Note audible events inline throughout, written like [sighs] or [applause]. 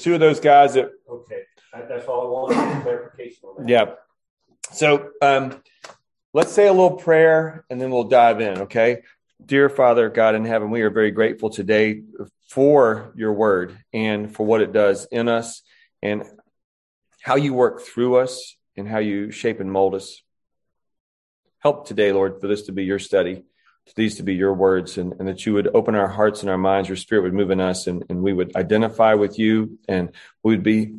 two of those guys that. Okay, that's all I wanted clarification on that. Yeah. So um, let's say a little prayer and then we'll dive in, okay? Dear Father, God in heaven, we are very grateful today for your word and for what it does in us and how you work through us and how you shape and mold us. Help today, Lord, for this to be your study, these to be your words, and, and that you would open our hearts and our minds, your spirit would move in us, and, and we would identify with you, and we would be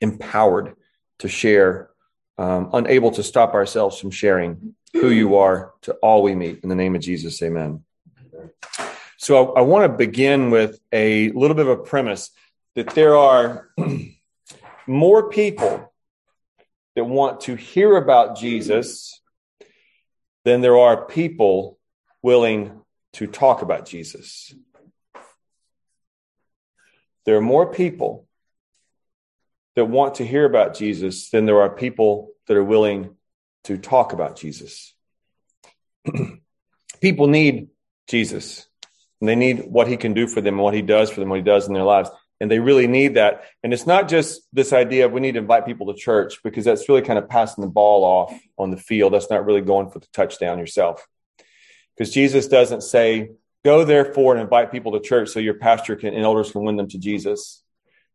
empowered to share, um, unable to stop ourselves from sharing who you are to all we meet. In the name of Jesus, amen. So I, I want to begin with a little bit of a premise that there are [clears throat] more people that want to hear about Jesus than there are people willing to talk about Jesus. There are more people that want to hear about Jesus than there are people that are willing to talk about Jesus. [clears throat] people need Jesus. And they need what he can do for them and what he does for them, what he does in their lives. And they really need that. And it's not just this idea of we need to invite people to church because that's really kind of passing the ball off on the field. That's not really going for the touchdown yourself. Because Jesus doesn't say, go therefore and invite people to church so your pastor can, and elders can win them to Jesus.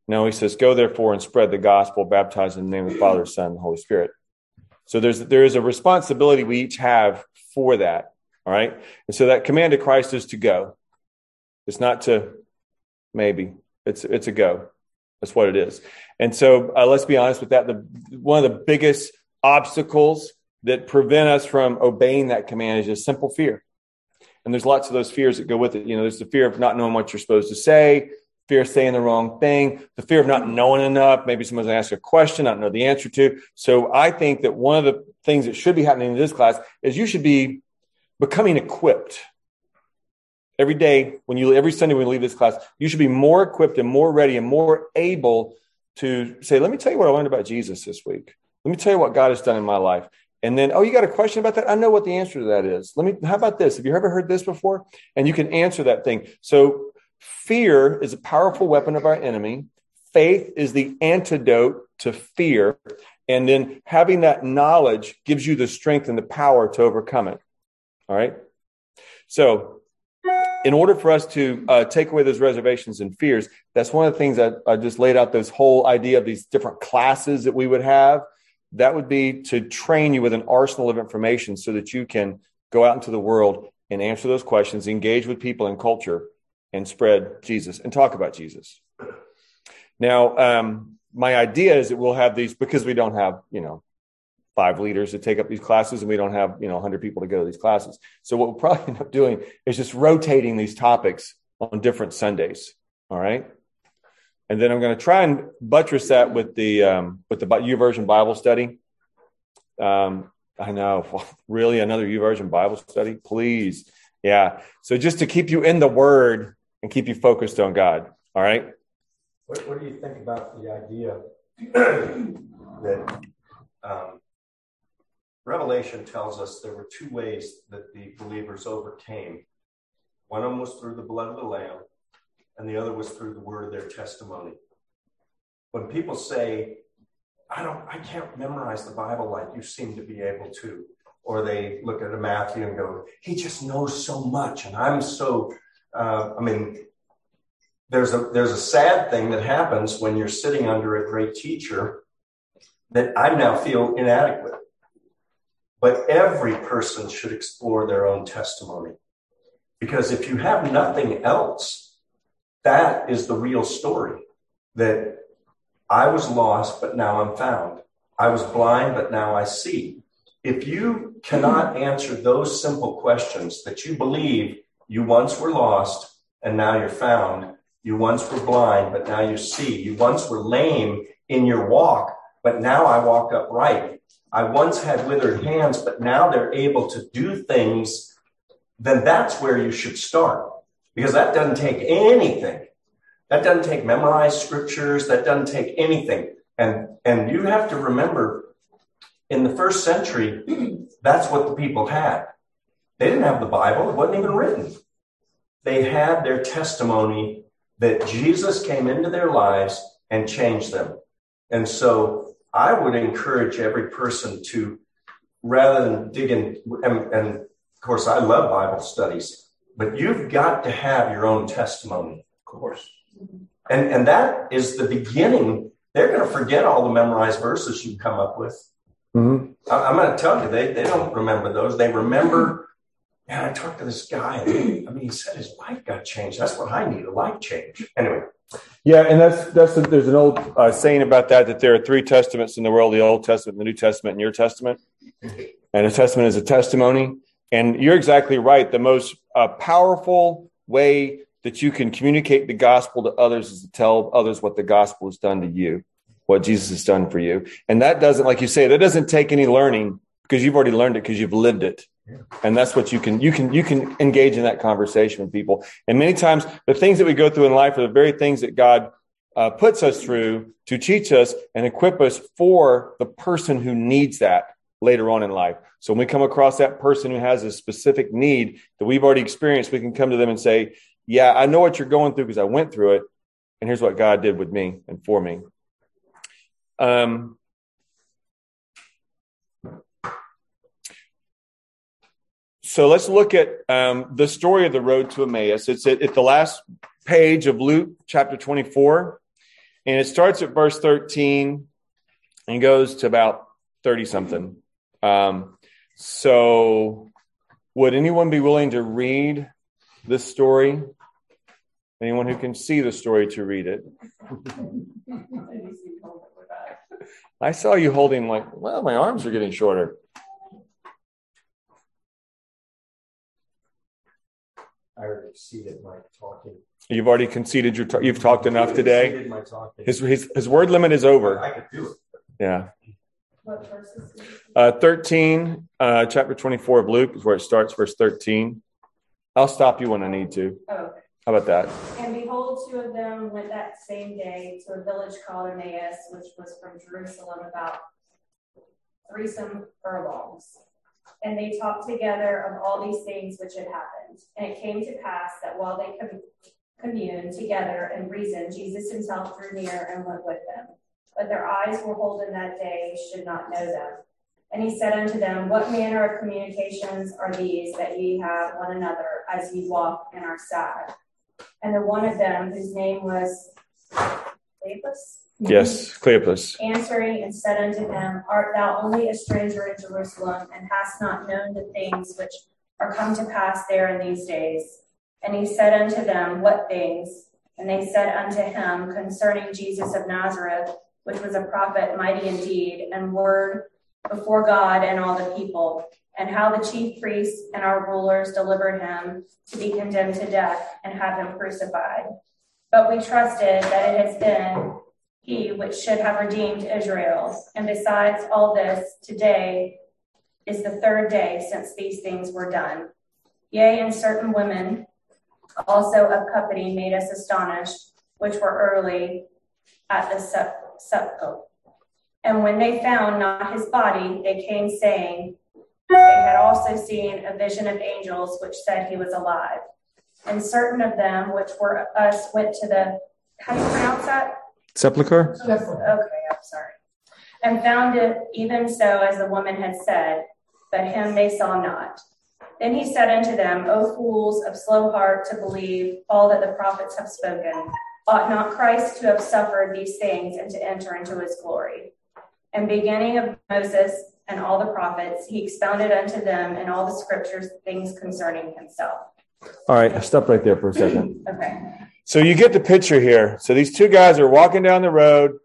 No, he says, go therefore and spread the gospel, baptize in the name of the Father, Son, and Holy Spirit. So there's, there is a responsibility we each have for that. All right. And so that command of Christ is to go. It's not to maybe. It's it's a go. That's what it is. And so uh, let's be honest with that. The one of the biggest obstacles that prevent us from obeying that command is just simple fear. And there's lots of those fears that go with it. You know, there's the fear of not knowing what you're supposed to say, fear of saying the wrong thing, the fear of not knowing enough. Maybe someone's going to ask a question, not know the answer to. So I think that one of the things that should be happening in this class is you should be becoming equipped every day when you every sunday when you leave this class you should be more equipped and more ready and more able to say let me tell you what i learned about jesus this week let me tell you what god has done in my life and then oh you got a question about that? I know what the answer to that is. Let me how about this? Have you ever heard this before? And you can answer that thing. So fear is a powerful weapon of our enemy. Faith is the antidote to fear. And then having that knowledge gives you the strength and the power to overcome it. All right? So in order for us to uh, take away those reservations and fears, that's one of the things that I just laid out this whole idea of these different classes that we would have. That would be to train you with an arsenal of information so that you can go out into the world and answer those questions, engage with people and culture, and spread Jesus and talk about Jesus. Now, um, my idea is that we'll have these because we don't have, you know, five leaders to take up these classes and we don't have you know 100 people to go to these classes so what we'll probably end up doing is just rotating these topics on different sundays all right and then i'm going to try and buttress that with the um, with the YouVersion bible study. Um, i know. [laughs] Really? Another YouVersion bible study? Please. Yeah. So just to keep you in the word and keep you focused on god. All right? What, what do you think about the idea [clears throat] that um, Revelation tells us there were two ways that the believers overcame. One of them was through the blood of the Lamb, and the other was through the word of their testimony. When people say, I don't, I can't memorize the Bible like you seem to be able to, or they look at a Matthew and go, he just knows so much, and I'm so, uh, I mean, there's a there's a sad thing that happens when you're sitting under a great teacher that I now feel inadequate. But every person should explore their own testimony. Because if you have nothing else, that is the real story that I was lost, but now I'm found. I was blind, but now I see. If you cannot answer those simple questions that you believe you once were lost and now you're found, you once were blind, but now you see, you once were lame in your walk, but now I walk upright. I once had withered hands, but now they're able to do things, then that's where you should start because that doesn't take anything. That doesn't take memorized scriptures. That doesn't take anything. And, and you have to remember in the first century, that's what the people had. They didn't have the Bible. It wasn't even written. They had their testimony that Jesus came into their lives and changed them. And so I would encourage every person to, rather than dig in, and, and of course, I love Bible studies, but you've got to have your own testimony, of course. And, and that is the beginning. They're going to forget all the memorized verses you come up with. Mm-hmm. I, am going to tell you, they, they don't remember those. They remember, man, I talked to this guy. And I mean, he said his life got changed. That's what I need a life change. Anyway. Yeah, and that's that's a, there's an old uh, saying about that that there are three testaments in the world: the Old Testament, the New Testament, and your Testament. And a testament is a testimony. And you're exactly right. The most uh, powerful way that you can communicate the gospel to others is to tell others what the gospel has done to you, what Jesus has done for you. And that doesn't, like you say, that doesn't take any learning because you've already learned it because you've lived it. And that's what you can, you can, you can engage in that conversation with people. And many times the things that we go through in life are the very things that God uh, puts us through to teach us and equip us for the person who needs that later on in life. So when we come across that person who has a specific need that we've already experienced, we can come to them and say, yeah, I know what you're going through because I went through it. And here's what God did with me and for me. Um, so let's look at um, the story of the road to Emmaus. It's at, at the last page of Luke chapter 24, and it starts at verse 13 and goes to about 30 something. Um, so, would anyone be willing to read this story? Anyone who can see the story to read it? I saw you holding like, well, my arms are getting shorter. I already exceeded my talking. You've already conceded your. T- you've talked enough today. His, his his word limit is over. I could do it. Yeah. Uh, 13, uh, chapter 24 of Luke is where it starts, verse 13. I'll stop you when I need to. Oh, okay. How about that? And behold, two of them went that same day to a village called Emmaus, which was from Jerusalem about three some furlongs. And they talked together of all these things which had happened. And it came to pass that while they communed together and reasoned, Jesus himself drew near and went with them but their eyes were holden that day should not know them. And he said unto them, What manner of communications are these that ye have one another as ye walk and are sad? And the one of them, whose name was Cleopas, yes, Cleopas, answering and said unto him, Art thou only a stranger in Jerusalem, and hast not known the things which are come to pass there in these days? And he said unto them, What things? And they said unto him, Concerning Jesus of Nazareth which was a prophet, mighty indeed, and word before God and all the people, and how the chief priests and our rulers delivered him to be condemned to death and have him crucified. But we trusted that it has been he which should have redeemed Israel. And besides all this, today is the third day since these things were done. Yea, and certain women also of company made us astonished, which were early at the sepulchre. And when they found not his body, they came saying, They had also seen a vision of angels which said he was alive. And certain of them, which were us, went to the, how do you pronounce that? Sepulchre? Okay, I'm sorry. And found it even so as the woman had said, but him they saw not. Then he said unto them, O fools of slow heart to believe all that the prophets have spoken. Ought not Christ to have suffered these things and to enter into his glory? And beginning of Moses and all the prophets, he expounded unto them in all the scriptures things concerning himself. All right, stop right there for a second. [clears throat] Okay. So you get the picture here. So these two guys are walking down the road.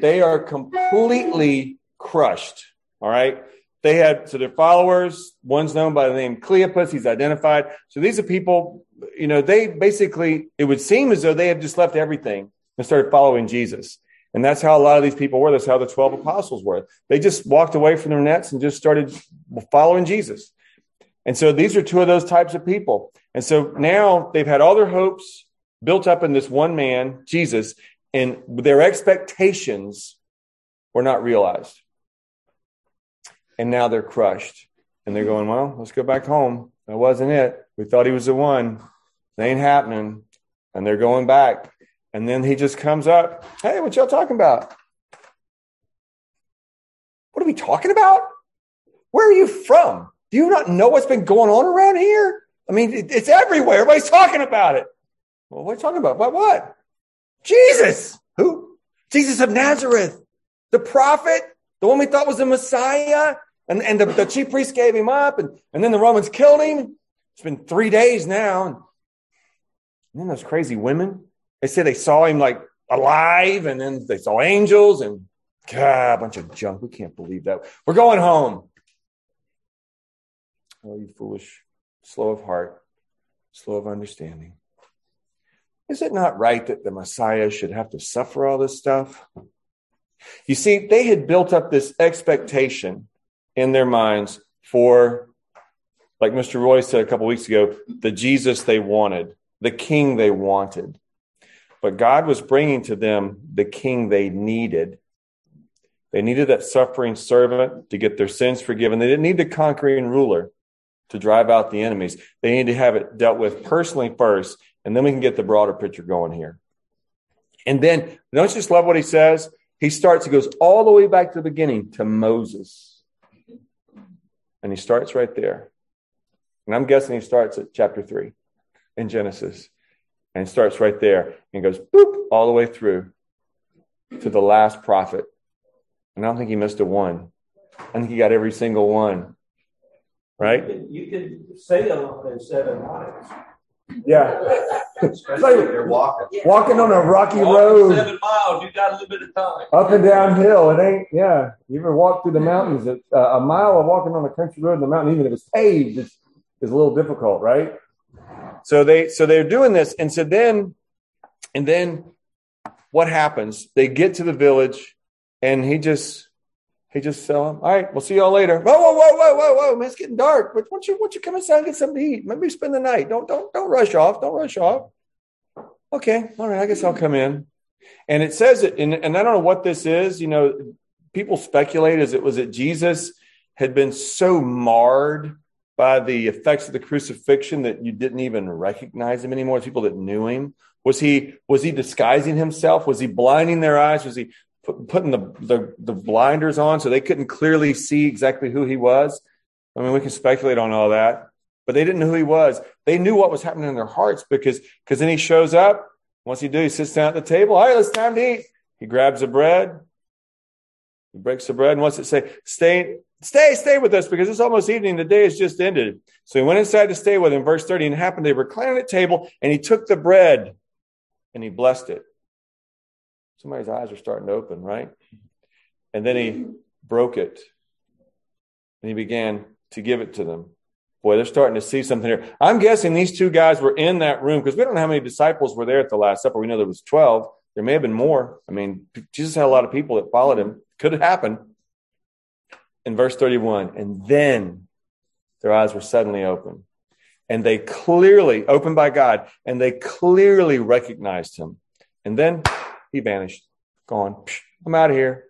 They are completely crushed. All right. They had, so their followers, one's known by the name Cleopas, he's identified. So these are people, you know, they basically, it would seem as though they have just left everything and started following Jesus. And that's how a lot of these people were. That's how the 12 apostles were. They just walked away from their nets and just started following Jesus. And so these are two of those types of people. And so now they've had all their hopes built up in this one man, Jesus, and their expectations were not realized and now they're crushed. And they're going, well, let's go back home. That wasn't it. We thought he was the one. It ain't happening. And they're going back. And then he just comes up, Hey, what y'all talking about? What are we talking about? Where are you from? Do you not know what's been going on around here? I mean, it's everywhere. Everybody's talking about it. Well, what are you talking about? What? What? Jesus. Who? Jesus of Nazareth, the prophet, the one we thought was the Messiah. And, and the, the chief priest gave him up, and, and then the Romans killed him. It's been three days now. And then those crazy women, they said they saw him like alive, and then they saw angels, and God, a bunch of junk. We can't believe that. We're going home. Oh, you foolish, slow of heart, slow of understanding. Is it not right that the Messiah should have to suffer all this stuff? You see, they had built up this expectation in their minds for, like Mr. Roy said a couple weeks ago, the Jesus they wanted, the king they wanted. But God was bringing to them the king they needed. They needed that suffering servant to get their sins forgiven. They didn't need the conquering ruler to drive out the enemies. They need to have it dealt with personally first, and then we can get the broader picture going here. And then, don't you just love what he says? He starts, he goes all the way back to the beginning to Moses. And he starts right there. And I'm guessing he starts at chapter three in Genesis and starts right there and goes boop all the way through to the last prophet. And I don't think he missed a one. I think he got every single one. Right? You could, you could say them in seven miles. Yeah. [laughs] Especially if you're walking. Walking on a rocky Walking road, Seven miles, you got a little bit of time. up and down hill. It ain't, yeah. You ever walk through the mountains? It, uh, a mile of walking on a country road in the mountain, even if it's paved, is, is a little difficult, right? So they, so they're doing this. And so then, and then what happens? They get to the village and he just, he just them, all right, we'll see y'all later. Whoa, whoa, whoa, whoa, whoa, whoa, man, it's getting dark. But why don't you, why don't you come inside and get something to eat? Maybe spend the night. Don't, don't, don't rush off. Don't rush off. Okay, all right, I guess I'll come in. And it says it, and, and I don't know what this is. You know, people speculate as it was that Jesus had been so marred by the effects of the crucifixion that you didn't even recognize him anymore. People that knew him. Was he was he disguising himself? Was he blinding their eyes? Was he putting the, the the blinders on so they couldn't clearly see exactly who he was? I mean, we can speculate on all that, but they didn't know who he was. They knew what was happening in their hearts because because then he shows up. Once he do, he sits down at the table. All right, it's time to eat. He grabs the bread. He breaks the bread. And what's it say? Stay, stay, stay with us because it's almost evening. The day has just ended. So he went inside to stay with him. Verse 30, and it happened they reclined at table and he took the bread and he blessed it. Somebody's eyes are starting to open, right? And then he broke it and he began to give it to them. Boy, they're starting to see something here. I'm guessing these two guys were in that room because we don't know how many disciples were there at the Last Supper. We know there was 12. There may have been more. I mean, Jesus had a lot of people that followed him. Could have happened. In verse 31, and then their eyes were suddenly open. And they clearly, opened by God, and they clearly recognized him. And then he vanished. Gone. I'm out of here.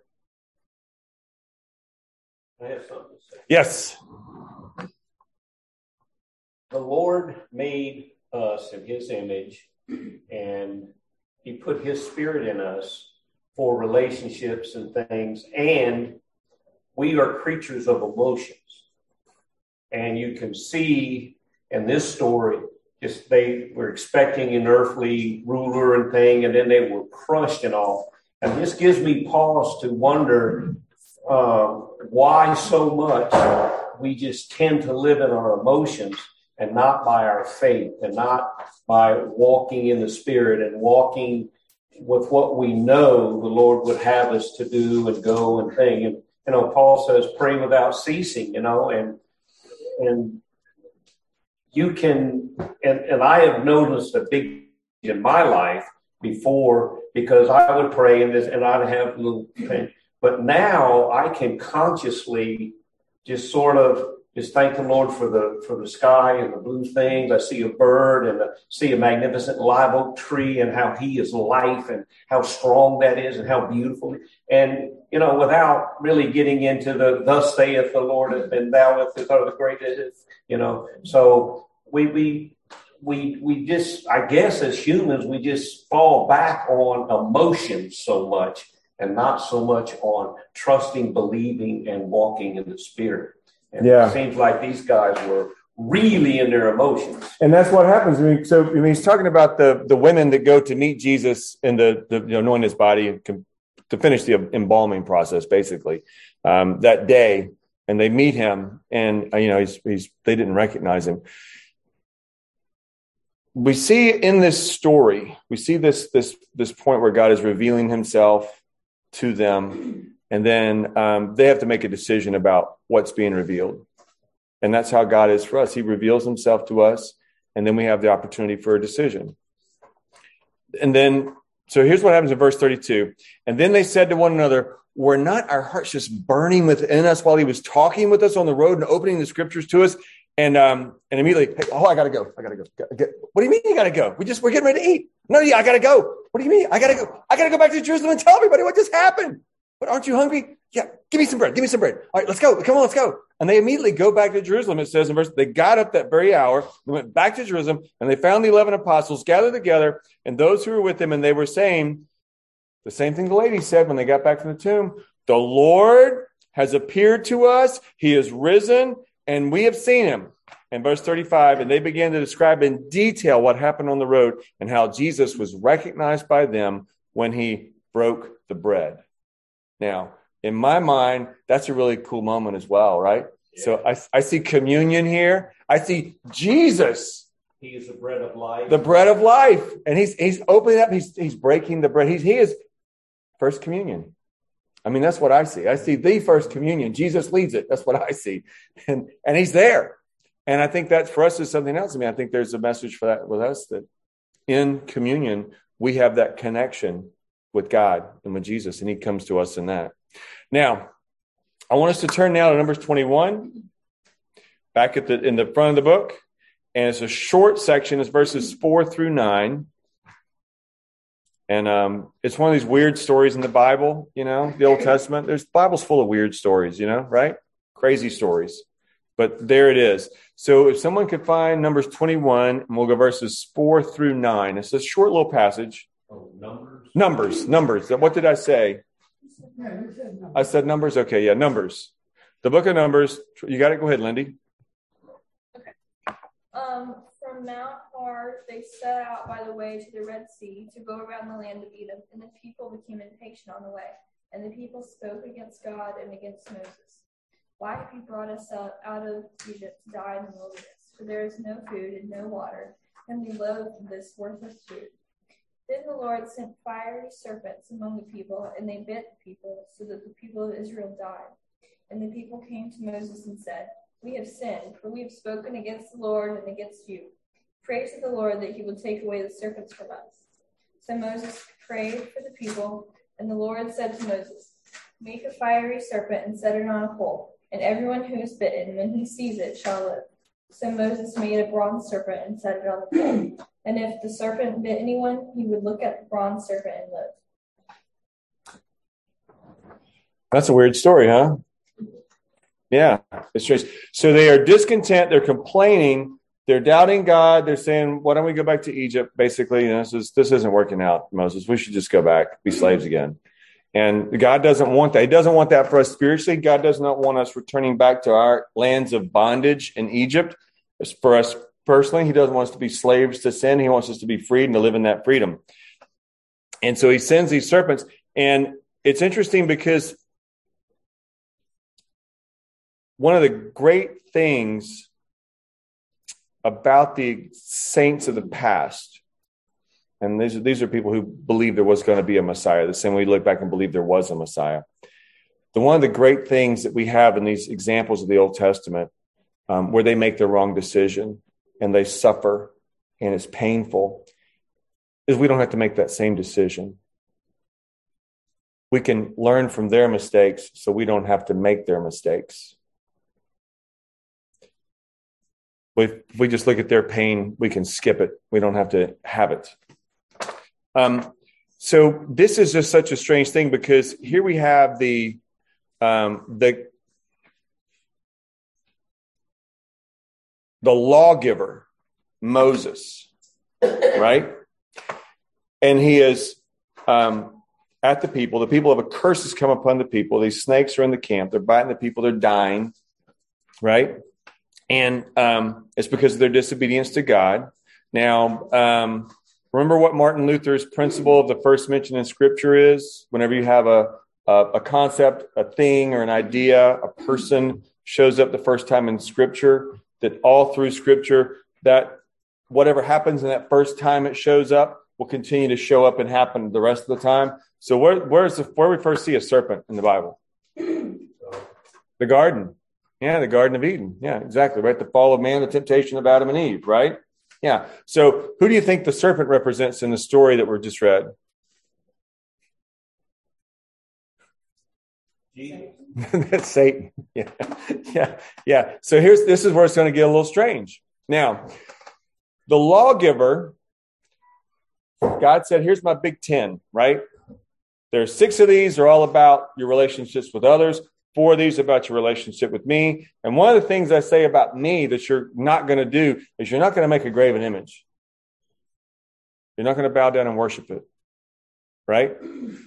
I have something to say. Yes. The Lord made us in his image and he put his spirit in us for relationships and things. And we are creatures of emotions. And you can see in this story, just they were expecting an earthly ruler and thing, and then they were crushed and all. And this gives me pause to wonder uh, why so much we just tend to live in our emotions and not by our faith and not by walking in the spirit and walking with what we know the Lord would have us to do and go and thing. And you know, Paul says, pray without ceasing, you know, and and you can and, and I have noticed a big in my life before because I would pray and this and I'd have little thing. But now I can consciously just sort of just thank the Lord for the for the sky and the blue things. I see a bird and see a magnificent live oak tree and how He is life and how strong that is and how beautiful. And you know, without really getting into the "Thus saith the Lord" and "Thou art sort of the greatest," you know. So we we we we just I guess as humans we just fall back on emotions so much and not so much on trusting, believing, and walking in the spirit. And Yeah. it seems like these guys were really in their emotions. And that's what happens. I mean, so I mean, he's talking about the the women that go to meet Jesus in the, the you know, anoint his body and to finish the embalming process, basically, um, that day, and they meet him, and uh, you know, he's he's they didn't recognize him. We see in this story, we see this this this point where God is revealing Himself to them, and then um, they have to make a decision about what's being revealed. And that's how God is for us. He reveals himself to us, and then we have the opportunity for a decision. And then, so here's what happens in verse 32. And then they said to one another, Were not our hearts just burning within us while he was talking with us on the road and opening the scriptures to us? And um, and immediately, hey, oh, I gotta go. I gotta go. What do you mean you gotta go? We just we're getting ready to eat. No, yeah, I gotta go. What do you mean? I gotta go. I gotta go back to Jerusalem and tell everybody what just happened. But aren't you hungry? Yeah, give me some bread. Give me some bread. All right, let's go. Come on, let's go. And they immediately go back to Jerusalem. It says in verse, they got up that very hour. They went back to Jerusalem and they found the 11 apostles gathered together and those who were with them. And they were saying the same thing the lady said when they got back from the tomb. The Lord has appeared to us. He is risen and we have seen him. And verse 35, and they began to describe in detail what happened on the road and how Jesus was recognized by them when he broke the bread. Now, in my mind, that's a really cool moment as well, right? So I, I see communion here. I see Jesus, He is the bread of life. the bread of life, and he's he's opening up. He's he's breaking the bread. He's he is first communion. I mean, that's what I see. I see the first communion. Jesus leads it. That's what I see, and and he's there. And I think that for us is something else. I mean, I think there's a message for that with us that in communion we have that connection with God and with Jesus, and He comes to us in that. Now, I want us to turn now to Numbers 21, back at the in the front of the book, and it's a short section. It's verses four through nine, and um, it's one of these weird stories in the Bible. You know, the Old Testament. There's the Bible's full of weird stories. You know, right? Crazy stories. But there it is. So if someone could find Numbers 21, and we'll go verses four through nine. It's a short little passage. Numbers. Numbers, numbers. What did I say? I said numbers. Okay, yeah, numbers. The book of Numbers. You got it. Go ahead, Lindy. Um, from Mount Hor, they set out by the way to the Red Sea to go around the land of Edom, and the people became impatient on the way. And the people spoke against God and against Moses. Why have you brought us out, out of Egypt to die in the wilderness? For there is no food and no water, and we loathe this worthless food. Then the Lord sent fiery serpents among the people, and they bit the people, so that the people of Israel died. And the people came to Moses and said, We have sinned, for we have spoken against the Lord and against you. Pray to the Lord that he will take away the serpents from us. So Moses prayed for the people, and the Lord said to Moses, Make a fiery serpent and set it on a pole, and everyone who is bitten, when he sees it, shall live. So Moses made a bronze serpent and set it on the pole. And if the serpent bit anyone, he would look at the bronze serpent and live. That's a weird story, huh? Yeah, it's strange. So they are discontent. They're complaining. They're doubting God. They're saying, "Why don't we go back to Egypt?" Basically, you know, this is this isn't working out, Moses. We should just go back, be slaves again. And God doesn't want that. He doesn't want that for us spiritually. God does not want us returning back to our lands of bondage in Egypt. As for us personally, He doesn't want us to be slaves to sin. He wants us to be freed and to live in that freedom. And so He sends these serpents. And it's interesting because one of the great things about the saints of the past, and these are, these are people who believe there was going to be a Messiah, the same way we look back and believe there was a Messiah. The one of the great things that we have in these examples of the Old Testament, um, where they make the wrong decision and they suffer and it's painful, is we don't have to make that same decision. We can learn from their mistakes so we don't have to make their mistakes. If we just look at their pain, we can skip it. We don't have to have it. Um, so this is just such a strange thing because here we have the um, the the lawgiver Moses, right? And he is um, at the people. The people have a curse has come upon the people. These snakes are in the camp. They're biting the people. They're dying, right? And um, it's because of their disobedience to God. Now, um, remember what Martin Luther's principle of the first mention in Scripture is? Whenever you have a, a, a concept, a thing, or an idea, a person shows up the first time in Scripture, that all through Scripture, that whatever happens in that first time it shows up will continue to show up and happen the rest of the time. So where where's the where we first see a serpent in the Bible? The garden. Yeah, the Garden of Eden. Yeah, exactly. Right. The fall of man, the temptation of Adam and Eve, right? Yeah. So who do you think the serpent represents in the story that we're just read? That's [laughs] Satan. Yeah. Yeah. Yeah. So here's this is where it's going to get a little strange. Now, the lawgiver, God said, here's my big 10, right? There's six of these are all about your relationships with others. Four of these about your relationship with me. And one of the things I say about me that you're not going to do is you're not going to make a graven image. You're not going to bow down and worship it. Right?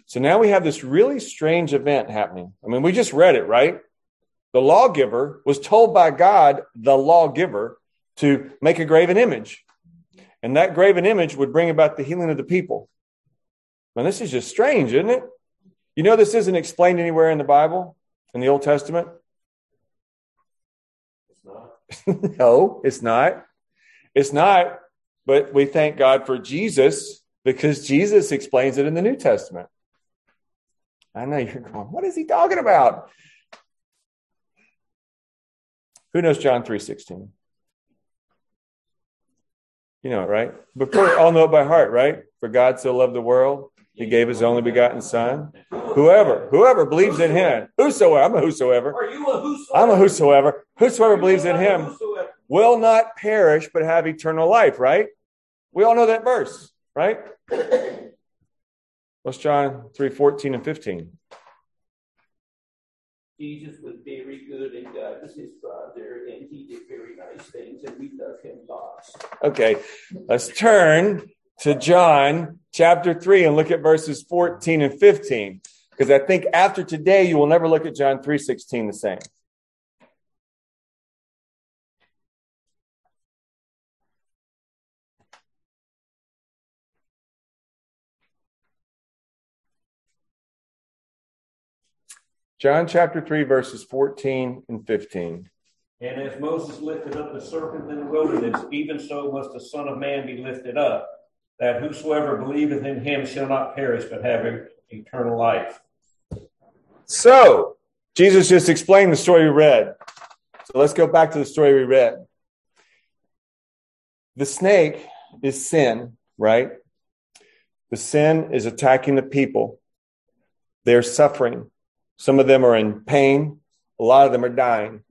So now we have this really strange event happening. I mean, we just read it, right? The lawgiver was told by God, the lawgiver, to make a graven image. And that graven image would bring about the healing of the people. Now, this is just strange, isn't it? You know, this isn't explained anywhere in the Bible, in the Old Testament? It's not. [laughs] no, it's not. It's not. But we thank God for Jesus because Jesus explains it in the New Testament. I know you're going, what is he talking about? Who knows John 3.16? You know it, right? Before all know it by heart, right? For God so loved the world he gave his only begotten son. Whoever, whoever believes in him, whosoever, I'm a whosoever. Are you a whosoever? I'm a whosoever. Whosoever believes in him will not perish but have eternal life, right? We all know that verse, right? What's John 3 14 and 15? Jesus was very good and God was his father, and he did very nice things, and we love him lots. Okay, let's turn to John chapter 3 and look at verses 14 and 15 because I think after today you will never look at John 3:16 the same. John chapter 3 verses 14 and 15. And as Moses lifted up the serpent in the wilderness, even so must the Son of Man be lifted up that whosoever believeth in him shall not perish but have eternal life. So, Jesus just explained the story we read. So let's go back to the story we read. The snake is sin, right? The sin is attacking the people. They're suffering. Some of them are in pain. A lot of them are dying.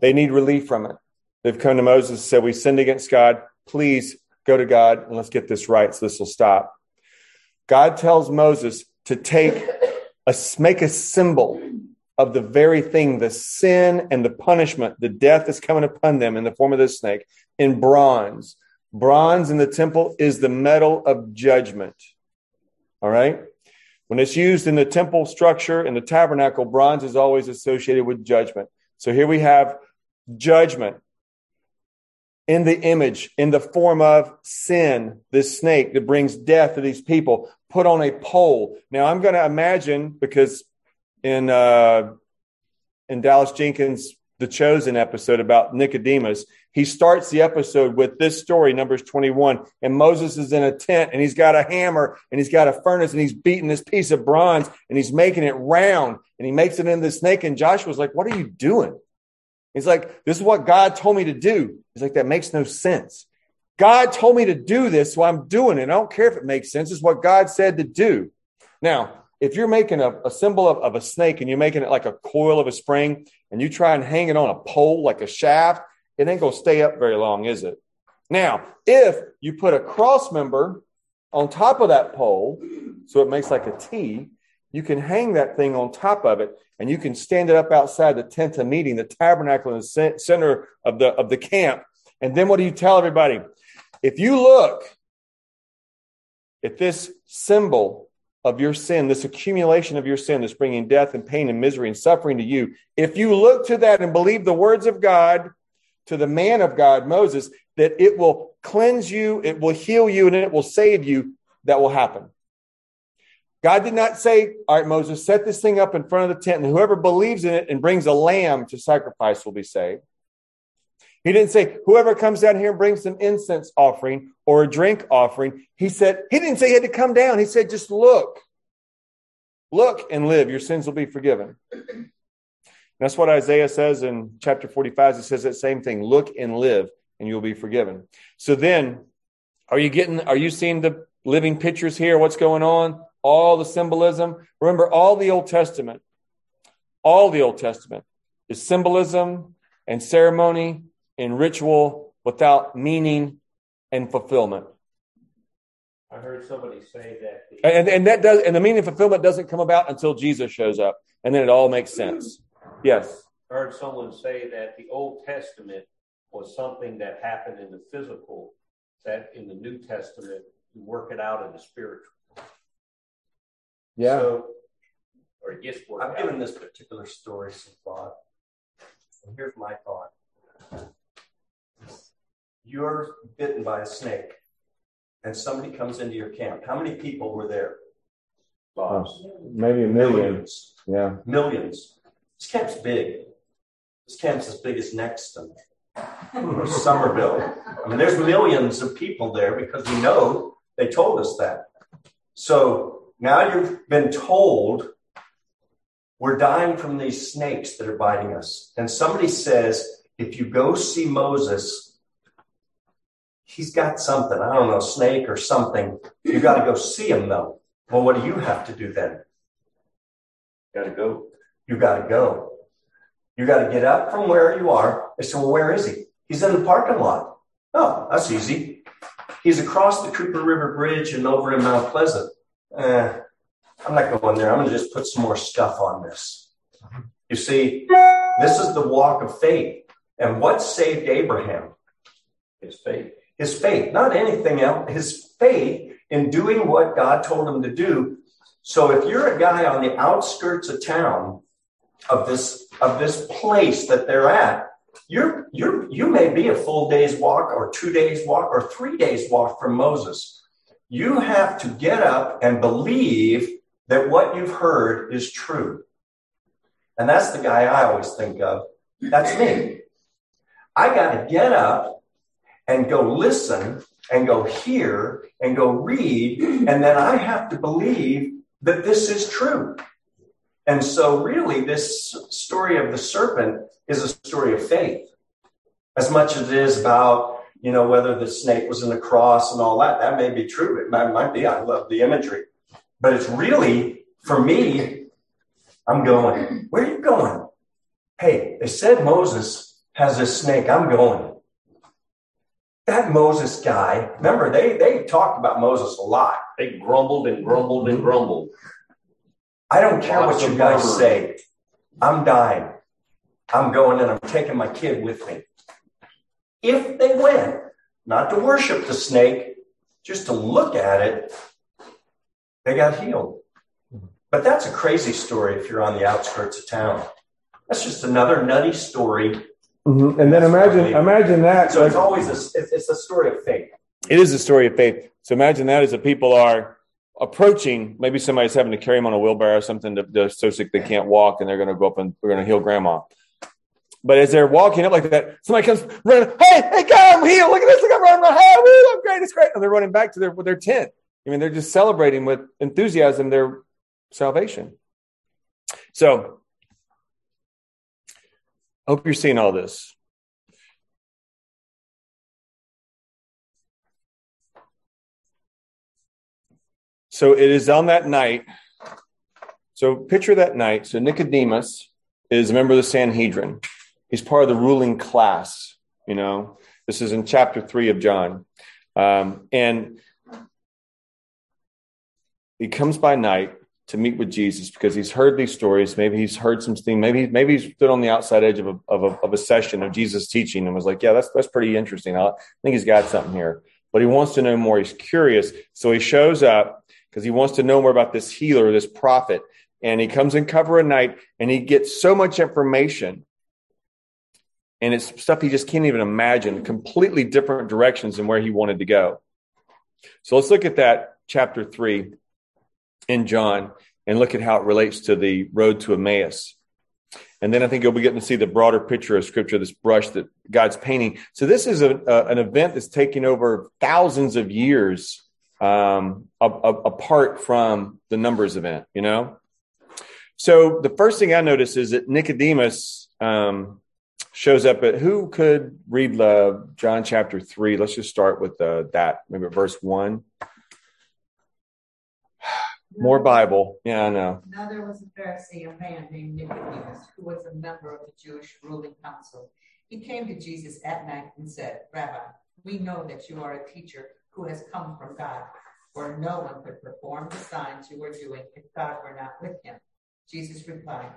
They need relief from it. They've come to Moses and said, We sinned against God. Please go to God and let's get this right so this will stop. God tells Moses to take a make a symbol of the very thing, the sin and the punishment, the death that's coming upon them in the form of this snake in bronze. Bronze in the temple is the metal of judgment. All right. When it's used in the temple structure in the tabernacle, bronze is always associated with judgment. So here we have judgment in the image, in the form of sin, this snake that brings death to these people, put on a pole. Now, I'm going to imagine because in uh, in Dallas Jenkins' The Chosen episode about Nicodemus, he starts the episode with this story, Numbers 21, and Moses is in a tent and he's got a hammer and he's got a furnace and he's beating this piece of bronze and he's making it round and he makes it into the snake. And Joshua's like, "What are you doing?" He's like, this is what God told me to do. He's like, that makes no sense. God told me to do this, so I'm doing it. I don't care if it makes sense. It's what God said to do. Now, if you're making a, a symbol of, of a snake and you're making it like a coil of a spring and you try and hang it on a pole like a shaft, it ain't going to stay up very long, is it? Now, if you put a cross member on top of that pole, so it makes like a T, you can hang that thing on top of it and you can stand it up outside the tent of meeting, the tabernacle in the center of the, of the camp. And then what do you tell everybody? If you look at this symbol of your sin, this accumulation of your sin that's bringing death and pain and misery and suffering to you, if you look to that and believe the words of God to the man of God, Moses, that it will cleanse you, it will heal you, and it will save you, that will happen. God did not say, All right, Moses, set this thing up in front of the tent, and whoever believes in it and brings a lamb to sacrifice will be saved. He didn't say, Whoever comes down here and brings an incense offering or a drink offering. He said, He didn't say he had to come down. He said, Just look. Look and live. Your sins will be forgiven. That's what Isaiah says in chapter 45. It says that same thing look and live, and you'll be forgiven. So then, are you getting, are you seeing the living pictures here? What's going on? All the symbolism. Remember, all the Old Testament, all the Old Testament is symbolism and ceremony and ritual without meaning and fulfillment. I heard somebody say that. The, And, and that does, and the meaning of fulfillment doesn't come about until Jesus shows up, and then it all makes sense. Yes. I heard someone say that the Old Testament was something that happened in the physical, that in the New Testament, you work it out in the spiritual. Yeah. So, or it gets worked I've out. given this particular story some thought. And here's my thought. You're bitten by a snake, and somebody comes into your camp. How many people were there? Lost. maybe a Millions. Yeah. Millions. This camp's big. This camp's as big as Nexton or Summerville. I mean, there's millions of people there because we know they told us that. So now you've been told we're dying from these snakes that are biting us. And somebody says, if you go see Moses, he's got something. I don't know, snake or something. You got to go see him though. Well, what do you have to do then? Got to go. You got to go. You got to get up from where you are. They say, well, where is he? He's in the parking lot. Oh, that's easy. He's across the Cooper River Bridge and over in Mount Pleasant. Eh, I'm not going there. I'm going to just put some more stuff on this. You see, this is the walk of faith. And what saved Abraham? His faith. His faith, not anything else. His faith in doing what God told him to do. So if you're a guy on the outskirts of town, of this of this place that they're at, you're you're you may be a full day's walk or two days walk or three days walk from Moses. You have to get up and believe that what you've heard is true. And that's the guy I always think of. That's me. I got to get up and go listen and go hear and go read. And then I have to believe that this is true. And so, really, this story of the serpent is a story of faith as much as it is about, you know, whether the snake was in the cross and all that. That may be true. It might, might be. I love the imagery. But it's really, for me, I'm going, where are you going? Hey, they said Moses has a snake. I'm going. That Moses guy, remember, they, they talked about Moses a lot. They grumbled and grumbled and grumbled. I don't care what you guys murmur. say. I'm dying. I'm going and I'm taking my kid with me. If they went, not to worship the snake, just to look at it, they got healed. But that's a crazy story if you're on the outskirts of town. That's just another nutty story. Mm-hmm. And then imagine, imagine that. So it's always a, it's, it's a story of faith. It is a story of faith. So imagine that as the people are approaching, maybe somebody's having to carry them on a wheelbarrow or something. To, they're so sick they can't walk, and they're going to go up and we're going to heal grandma. But as they're walking up like that, somebody comes running. Hey, hey, I'm healed. Look at this. Look, I'm running. Hey, woo, I'm great. It's great. And they're running back to their their tent. I mean, they're just celebrating with enthusiasm their salvation. So, I hope you're seeing all this. So it is on that night. So picture that night. So Nicodemus is a member of the Sanhedrin. He's part of the ruling class. You know, this is in chapter three of John, um, and he comes by night. to meet with Jesus because he's heard these stories. Maybe he's heard some things. Maybe maybe he stood on the outside edge of a, of a, of a session of Jesus teaching and was like, "Yeah, that's that's pretty interesting. I think he's got something here." But he wants to know more. He's curious, so he shows up because he wants to know more about this healer, this prophet. And he comes in cover of night, and he gets so much information, and it's stuff he just can't even imagine. Completely different directions than where he wanted to go. So let's look at that chapter three in John and look at how it relates to the road to Emmaus. And then I think you'll be getting to see the broader picture of Scripture, this brush that God's painting. So this is a, a, an event that's taking over thousands of years um, a, apart from the numbers event. You know. So the first thing I notice is that Nicodemus um, shows up at who could read uh, John chapter three. Let's just start with uh, that, maybe verse one. [sighs] More Bible. Yeah, I know. Now there was a Pharisee, a man named Nicodemus, who was a member of the Jewish ruling council. He came to Jesus at night and said, Rabbi, we know that you are a teacher who has come from God, for no one could perform the signs you are doing if God were not with him. Jesus replied,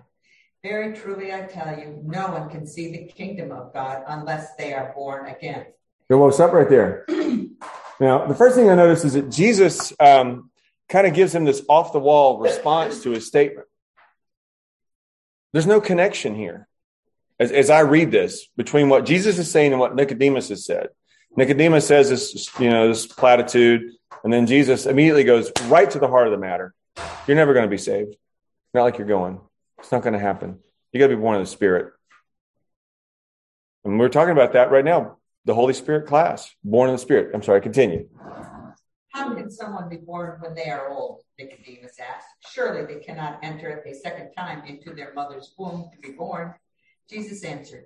Very truly I tell you, no one can see the kingdom of God unless they are born again. Well, up right there. [clears throat] now, the first thing I notice is that Jesus um, kind of gives him this off the wall response to his statement. There's no connection here. As, as I read this, between what Jesus is saying and what Nicodemus has said. Nicodemus says this, you know, this platitude, and then Jesus immediately goes right to the heart of the matter. You're never going to be saved. Not like you're going. It's not going to happen. You got to be born of the Spirit. And we're talking about that right now. The Holy Spirit class, born of the Spirit. I'm sorry, continue. How can someone be born when they are old? Nicodemus asked. Surely they cannot enter a second time into their mother's womb to be born. Jesus answered,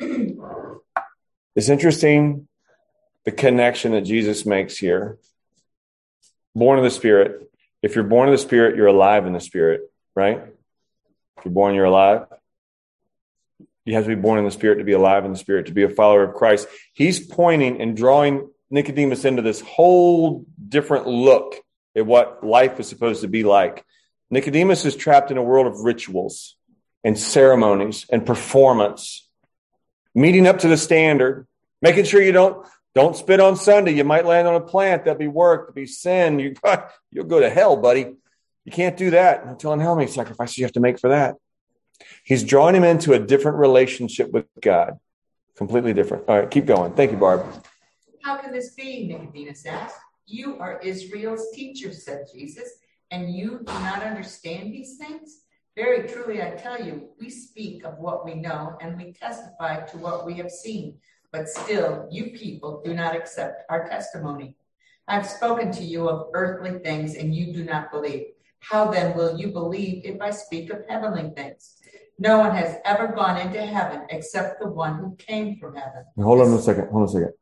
[clears throat] It's interesting the connection that Jesus makes here. Born of the Spirit. If you're born of the Spirit, you're alive in the Spirit, right? If you're born, you're alive. You have to be born in the Spirit to be alive in the Spirit, to be a follower of Christ. He's pointing and drawing Nicodemus into this whole different look at what life is supposed to be like. Nicodemus is trapped in a world of rituals and ceremonies and performance, meeting up to the standard, making sure you don't don't spit on Sunday. You might land on a plant. That'll be work. That'll be sin. You, you'll go to hell, buddy. You can't do that. I'm telling how many sacrifices you have to make for that. He's drawing him into a different relationship with God. Completely different. All right, keep going. Thank you, Barb. How can this be? Nicodemus asked. You are Israel's teacher, said Jesus, and you do not understand these things? Very truly, I tell you, we speak of what we know and we testify to what we have seen, but still, you people do not accept our testimony. I've spoken to you of earthly things and you do not believe. How then will you believe if I speak of heavenly things? No one has ever gone into heaven except the one who came from heaven. Hold on a second. Hold on a second.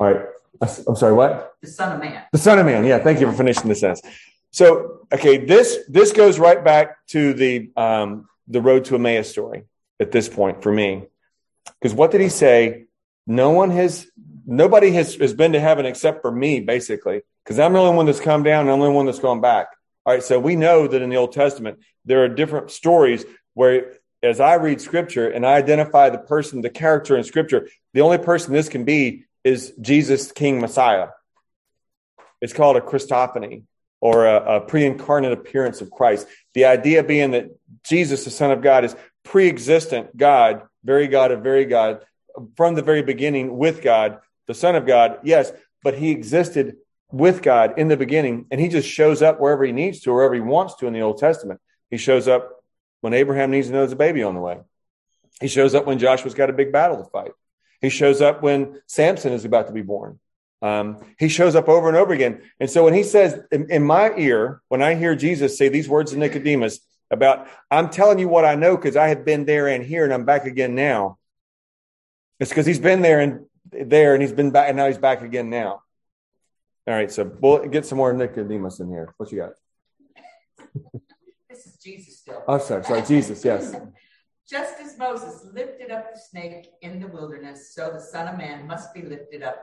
All right. I'm sorry, what? The Son of Man. The Son of Man. Yeah, thank you for finishing the sentence. So, okay, this this goes right back to the um, the road to Emmaus story at this point for me, because what did he say? No one has, nobody has has been to heaven except for me, basically, because I'm the only one that's come down, the only one that's gone back. All right, so we know that in the Old Testament there are different stories where, as I read Scripture and I identify the person, the character in Scripture, the only person this can be is Jesus, King Messiah. It's called a Christophany or a, a pre incarnate appearance of Christ. The idea being that Jesus, the Son of God, is pre existent God, very God of very God, from the very beginning with God, the Son of God, yes, but he existed with God in the beginning, and he just shows up wherever he needs to, wherever he wants to in the Old Testament. He shows up when Abraham needs to know there's a baby on the way. He shows up when Joshua's got a big battle to fight. He shows up when Samson is about to be born. Um, he shows up over and over again. And so when he says in, in my ear, when I hear Jesus say these words to Nicodemus about, I'm telling you what I know because I have been there and here and I'm back again now. It's because he's been there and there and he's been back and now he's back again now. All right, so we'll get some more Nicodemus in here. What you got? This is Jesus still. Oh, sorry, sorry, Jesus, yes. [laughs] Just as Moses lifted up the snake in the wilderness, so the Son of Man must be lifted up,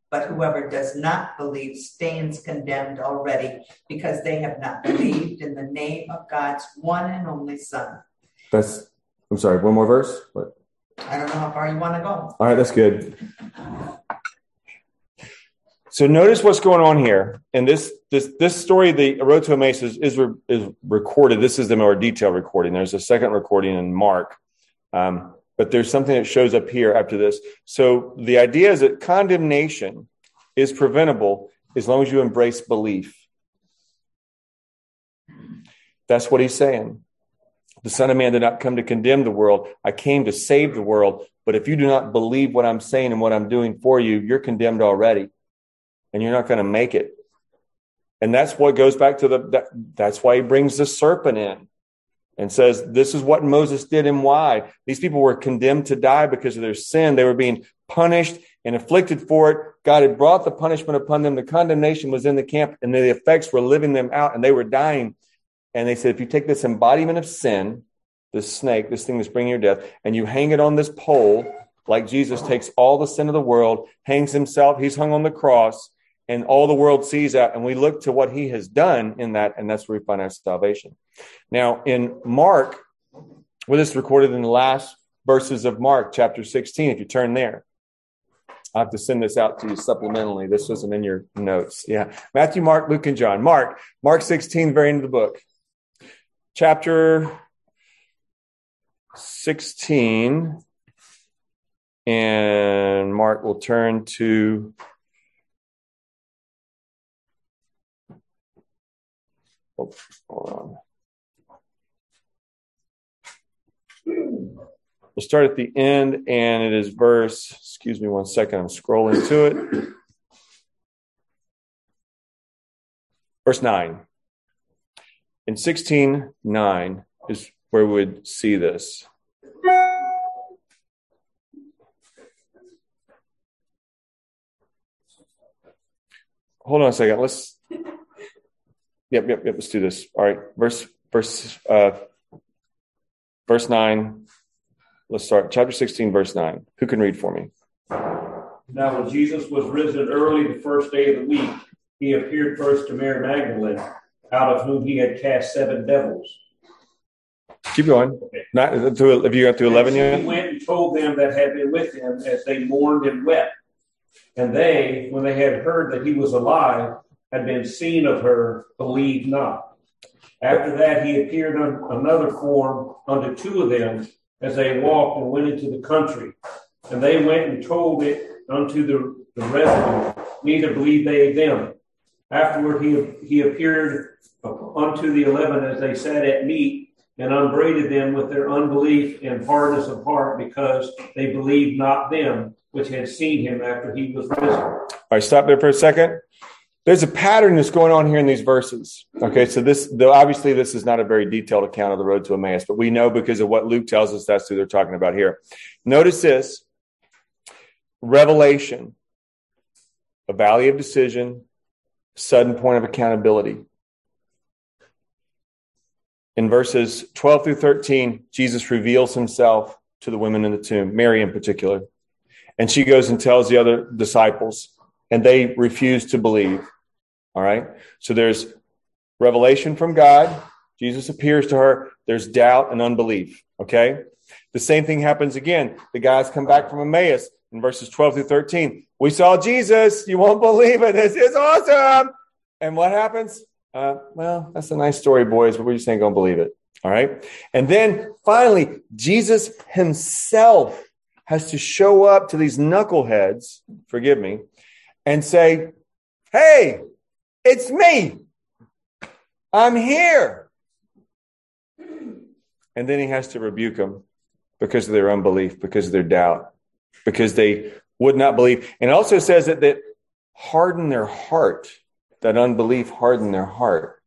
but whoever does not believe stands condemned already because they have not believed in the name of God's one and only Son. That's, I'm sorry, one more verse? What? I don't know how far you want to go. All right, that's good. So notice what's going on here. And this this this story, the Road to Emmaus, is, is, is recorded. This is the more detailed recording. There's a second recording in Mark. Um, but there's something that shows up here after this. So the idea is that condemnation is preventable as long as you embrace belief. That's what he's saying. The Son of Man did not come to condemn the world. I came to save the world. But if you do not believe what I'm saying and what I'm doing for you, you're condemned already. And you're not going to make it. And that's what goes back to the, that, that's why he brings the serpent in and says, This is what Moses did and why. These people were condemned to die because of their sin. They were being punished and afflicted for it. God had brought the punishment upon them. The condemnation was in the camp, and the effects were living them out, and they were dying. And they said, If you take this embodiment of sin, this snake, this thing that's bringing your death, and you hang it on this pole, like Jesus takes all the sin of the world, hangs himself, he's hung on the cross, and all the world sees that and we look to what he has done in that and that's where we find our salvation. Now in mark well this is recorded in the last verses of mark chapter 16 if you turn there. I have to send this out to you supplementally. This wasn't in your notes. Yeah. Matthew mark luke and john. Mark mark 16 very end of the book. Chapter 16 and mark will turn to Oh, hold on. We'll start at the end, and it is verse, excuse me one second, I'm scrolling to it. Verse 9. In 16 9 is where we would see this. Hold on a second. Let's Yep, yep, yep. Let's do this. All right. Verse, verse, uh, verse nine. Let's start. Chapter 16, verse 9. Who can read for me? Now, when Jesus was risen early the first day of the week, he appeared first to Mary Magdalene, out of whom he had cast seven devils. Keep going. Okay. Not through. Have you got through eleven yet? He went and told them that had been with him as they mourned and wept. And they, when they had heard that he was alive, had been seen of her believed not. After that, he appeared in another form unto two of them as they walked and went into the country. And they went and told it unto the, the neither believed they them. Afterward, he, he appeared unto the eleven as they sat at meat and upbraided them with their unbelief and hardness of heart because they believed not them which had seen him after he was risen. All right, stop there for a second there's a pattern that's going on here in these verses. Okay, so this, though obviously, this is not a very detailed account of the road to Emmaus, but we know because of what Luke tells us that's who they're talking about here. Notice this revelation, a valley of decision, sudden point of accountability. In verses 12 through 13, Jesus reveals himself to the women in the tomb, Mary in particular. And she goes and tells the other disciples, and they refuse to believe. All right. So there's revelation from God. Jesus appears to her. There's doubt and unbelief. Okay. The same thing happens again. The guys come back from Emmaus in verses 12 through 13. We saw Jesus. You won't believe it. This is awesome. And what happens? Uh, well, that's a nice story, boys, but we just ain't going to believe it. All right. And then finally, Jesus himself has to show up to these knuckleheads, forgive me, and say, Hey, it's me. I'm here. And then he has to rebuke them because of their unbelief, because of their doubt, because they would not believe. And also says that, that harden their heart, that unbelief harden their heart.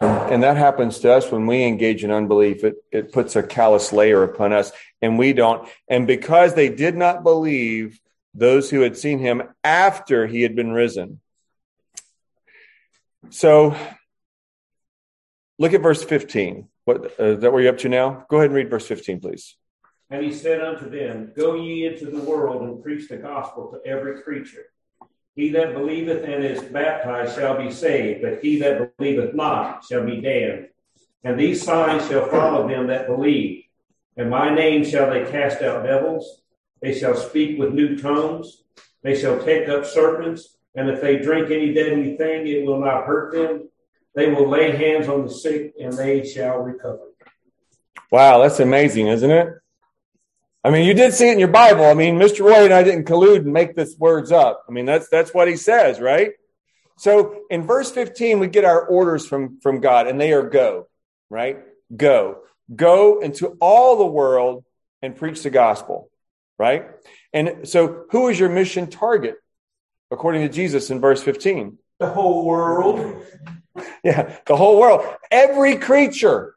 And that happens to us when we engage in unbelief. It, it puts a callous layer upon us, and we don't. And because they did not believe those who had seen him after he had been risen. So look at verse 15. What, uh, is that where you're up to now? Go ahead and read verse 15, please. And he said unto them, Go ye into the world and preach the gospel to every creature. He that believeth and is baptized shall be saved, but he that believeth not shall be damned. And these signs shall follow them that believe. In my name shall they cast out devils. They shall speak with new tongues. They shall take up serpents. And if they drink any deadly thing, it will not hurt them. They will lay hands on the sick and they shall recover. Wow, that's amazing, isn't it? I mean, you did see it in your Bible. I mean, Mr. Roy and I didn't collude and make this words up. I mean, that's that's what he says, right? So in verse 15, we get our orders from, from God, and they are go, right? Go. Go into all the world and preach the gospel, right? And so who is your mission target, according to Jesus in verse 15? The whole world. [laughs] Yeah, the whole world. Every creature.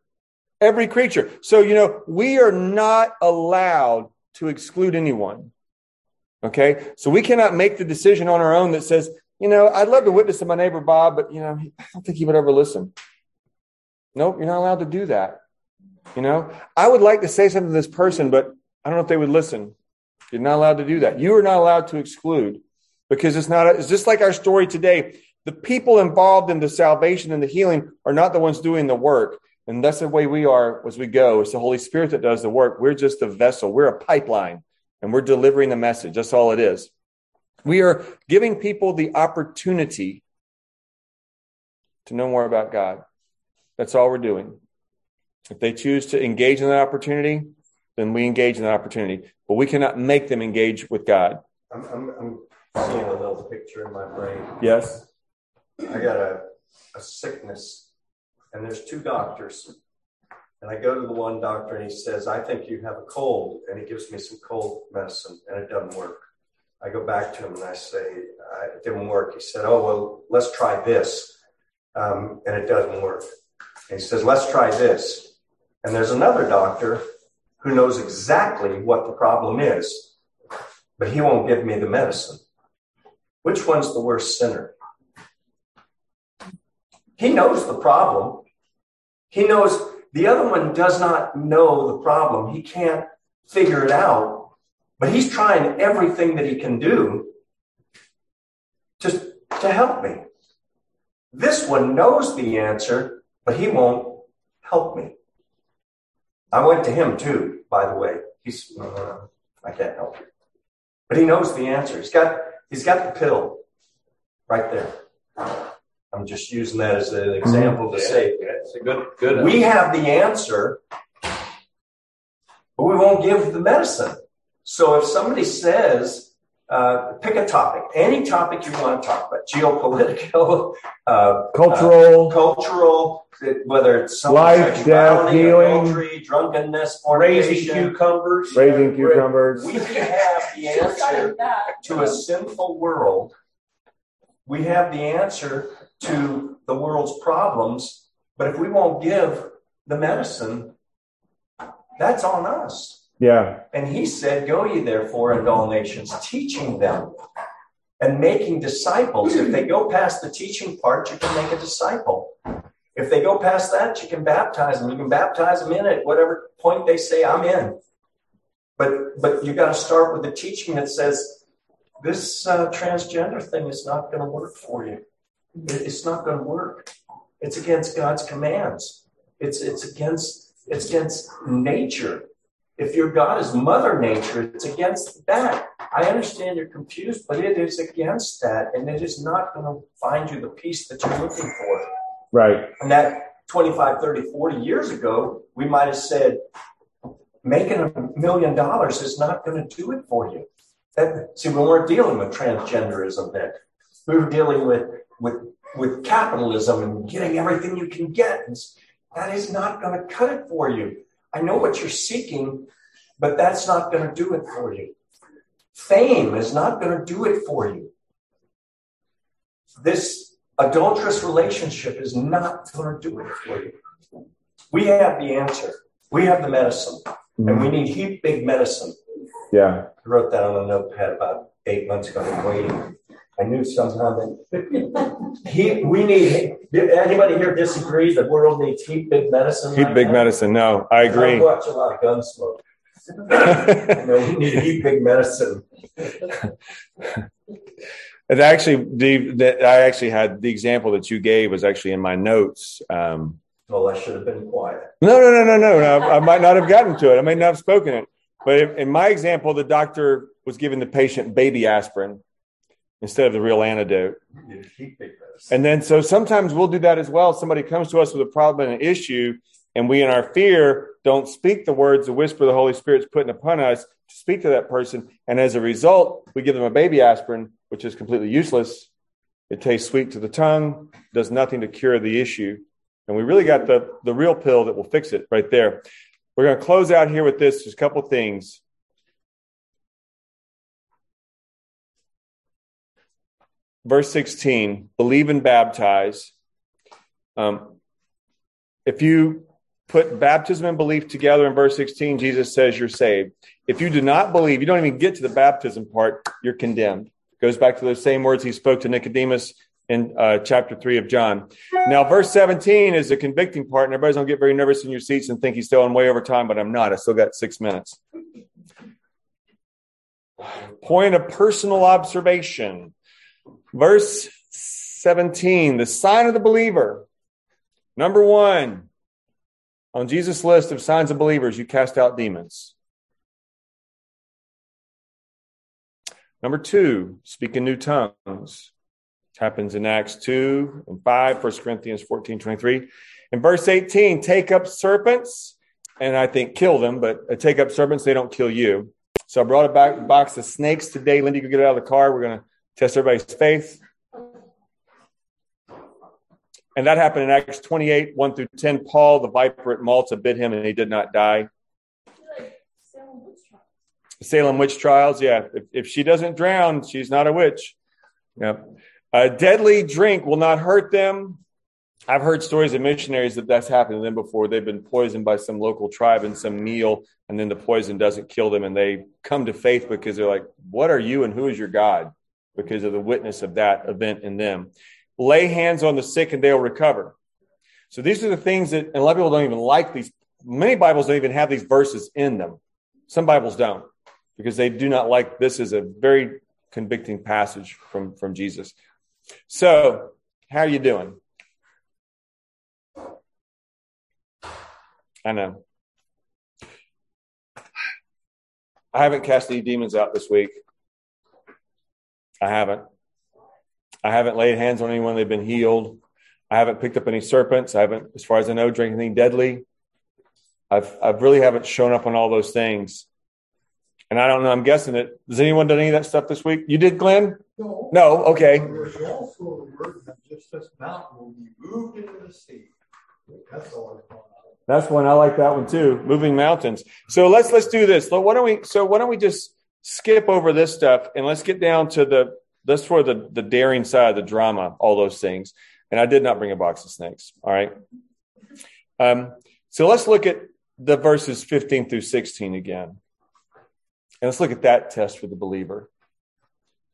Every creature. So, you know, we are not allowed to exclude anyone. Okay? So we cannot make the decision on our own that says, you know, I'd love to witness to my neighbor Bob, but, you know, I don't think he would ever listen. Nope, you're not allowed to do that. You know, I would like to say something to this person, but I don't know if they would listen. You're not allowed to do that. You are not allowed to exclude because it's not, it's just like our story today. The people involved in the salvation and the healing are not the ones doing the work. And that's the way we are as we go. It's the Holy Spirit that does the work. We're just a vessel. We're a pipeline and we're delivering the message. That's all it is. We are giving people the opportunity to know more about God. That's all we're doing. If they choose to engage in that opportunity, then we engage in that opportunity. But we cannot make them engage with God. I'm, I'm, I'm seeing a little picture in my brain. Yes? I got a, a sickness, and there's two doctors. And I go to the one doctor, and he says, I think you have a cold. And he gives me some cold medicine, and it doesn't work. I go back to him and I say, It didn't work. He said, Oh, well, let's try this. Um, and it doesn't work. And he says, Let's try this. And there's another doctor who knows exactly what the problem is, but he won't give me the medicine. Which one's the worst sinner? He knows the problem. He knows the other one does not know the problem. He can't figure it out, but he's trying everything that he can do just to help me. This one knows the answer, but he won't help me. I went to him too, by the way. He's, uh, I can't help you. But he knows the answer. He's got, he's got the pill right there. I'm just using that as an example to say It's a good, good. we have the answer, but we won't give the medicine. So if somebody says, uh, pick a topic, any topic you want to talk about, geopolitical, [laughs] uh, Cultural. uh, cultural, whether it's Life, death, healing. adultery, drunkenness, raising cucumbers. Raising cucumbers. we have the answer to a sinful world. We have the answer to the world's problems, but if we won't give the medicine, that's on us. Yeah. And he said, Go ye therefore into all nations, teaching them and making disciples. If they go past the teaching part, you can make a disciple. If they go past that, you can baptize them. You can baptize them in at whatever point they say, I'm in. But but you got to start with the teaching that says this uh, transgender thing is not going to work for you. It's not going to work. It's against God's commands. It's it's against it's against nature. If your God is Mother Nature, it's against that. I understand you're confused, but it is against that, and it is not going to find you the peace that you're looking for. Right. And that 25, 30, 40 years ago, we might have said, making a million dollars is not going to do it for you. That, see, we weren't dealing with transgenderism then. We were dealing with, with, with capitalism and getting everything you can get. That is not going to cut it for you. I know what you're seeking, but that's not going to do it for you. Fame is not going to do it for you. This adulterous relationship is not going to do it for you. We have the answer. We have the medicine, and we need heap big medicine. Yeah. I wrote that on a notepad about eight months ago. I'm waiting. I knew somehow that he, we need. Anybody here disagree? That the world needs heap big medicine. Heap right big now? medicine. No, I agree. I watch a lot of Gunsmoke. I know we need heap big medicine. [laughs] It actually, Dave, that I actually had the example that you gave was actually in my notes. Um, Well, I should have been quiet. no, no, no, no, no, no. I might not have gotten to it. I may not have spoken it. But in my example, the doctor was giving the patient baby aspirin instead of the real antidote. We need heap big medicine. And then, so sometimes we'll do that as well. Somebody comes to us with a problem and an issue, and we, in our fear, don't speak the words, the whisper the Holy Spirit's putting upon us to speak to that person. And as a result, we give them a baby aspirin, which is completely useless. It tastes sweet to the tongue, does nothing to cure the issue. And we really got the, the real pill that will fix it right there. We're going to close out here with this, just a couple things. Verse 16 believe and baptize. Um, if you put baptism and belief together in verse 16, Jesus says you're saved. If you do not believe, you don't even get to the baptism part, you're condemned. Goes back to those same words he spoke to Nicodemus in uh, chapter 3 of John. Now, verse 17 is the convicting part, and everybody's going to get very nervous in your seats and think he's still on way over time, but I'm not. I still got six minutes. Point of personal observation. Verse 17, the sign of the believer. Number one, on Jesus' list of signs of believers, you cast out demons. Number two, speak in new tongues. Happens in Acts 2 and 5, 1 Corinthians 14, 23. In verse 18, take up serpents, and I think kill them, but uh, take up serpents, they don't kill you. So I brought a box of snakes today. Lindy, you get it out of the car. We're going to test everybody's faith. And that happened in Acts 28, 1 through 10. Paul, the viper at Malta, bit him and he did not die. Salem witch trials, yeah. If, if she doesn't drown, she's not a witch. Yep. A deadly drink will not hurt them. I've heard stories of missionaries that that's happened to them before. They've been poisoned by some local tribe in some meal, and then the poison doesn't kill them, and they come to faith because they're like, What are you and who is your God? Because of the witness of that event in them. Lay hands on the sick and they'll recover. So these are the things that, and a lot of people don't even like these. Many Bibles don't even have these verses in them. Some Bibles don't because they do not like this is a very convicting passage from, from Jesus. So, how are you doing? I know. I haven't cast any demons out this week. I haven't. I haven't laid hands on anyone, they've been healed. I haven't picked up any serpents. I haven't, as far as I know, drank anything deadly. I've I really haven't shown up on all those things. And I don't know, I'm guessing it. Has anyone done any of that stuff this week? You did, Glenn? No. No, okay. There's also a word that just this mountain will be moved into the sea. That's all I've gone out. That's one I like that one too. Moving mountains. So let's let's do this. So Why don't we so why don't we just skip over this stuff and let's get down to the that's for the the daring side, the drama, all those things. And I did not bring a box of snakes. All right. Um, so let's look at the verses 15 through 16 again. And let's look at that test for the believer.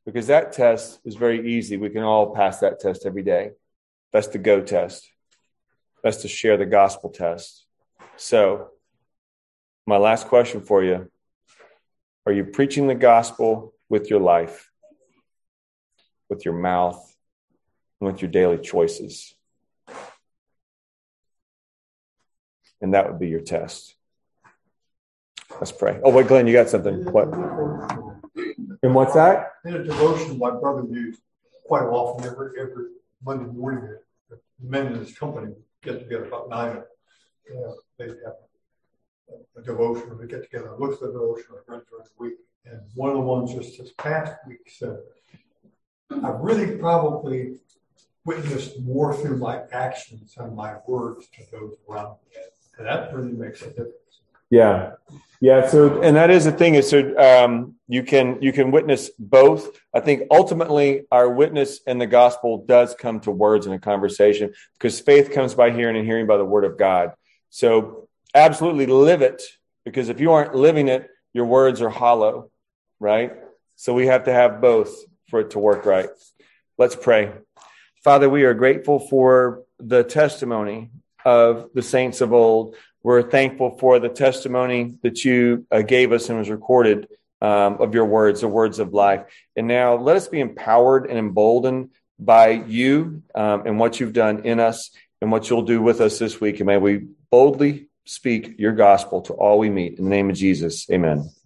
Because that test is very easy. We can all pass that test every day. That's the go test. That's to share the gospel test. So, my last question for you Are you preaching the gospel with your life, with your mouth, and with your daily choices? And that would be your test. Let's pray. Oh, wait, Glenn, you got something. What? And what's that? In a devotion my brother used quite often every every Monday morning the men in his company. get together about nine. Yeah, they have a devotion, we get together, look at the devotion, I run during the week. And one of the ones just this past week said, I've really probably witnessed more through my actions and my words to those around me. And that really makes a difference. Yeah. Yeah. So, and that is the thing is so um, you can you can witness both. I think ultimately our witness in the gospel does come to words in a conversation because faith comes by hearing and hearing by the word of God. So, absolutely live it because if you aren't living it, your words are hollow, right? So we have to have both for it to work right. Let's pray. Father, we are grateful for the testimony of the saints of old. We're thankful for the testimony that you uh, gave us and was recorded um, of your words, the words of life. And now let us be empowered and emboldened by you um, and what you've done in us and what you'll do with us this week. And may we boldly speak your gospel to all we meet. In the name of Jesus, amen.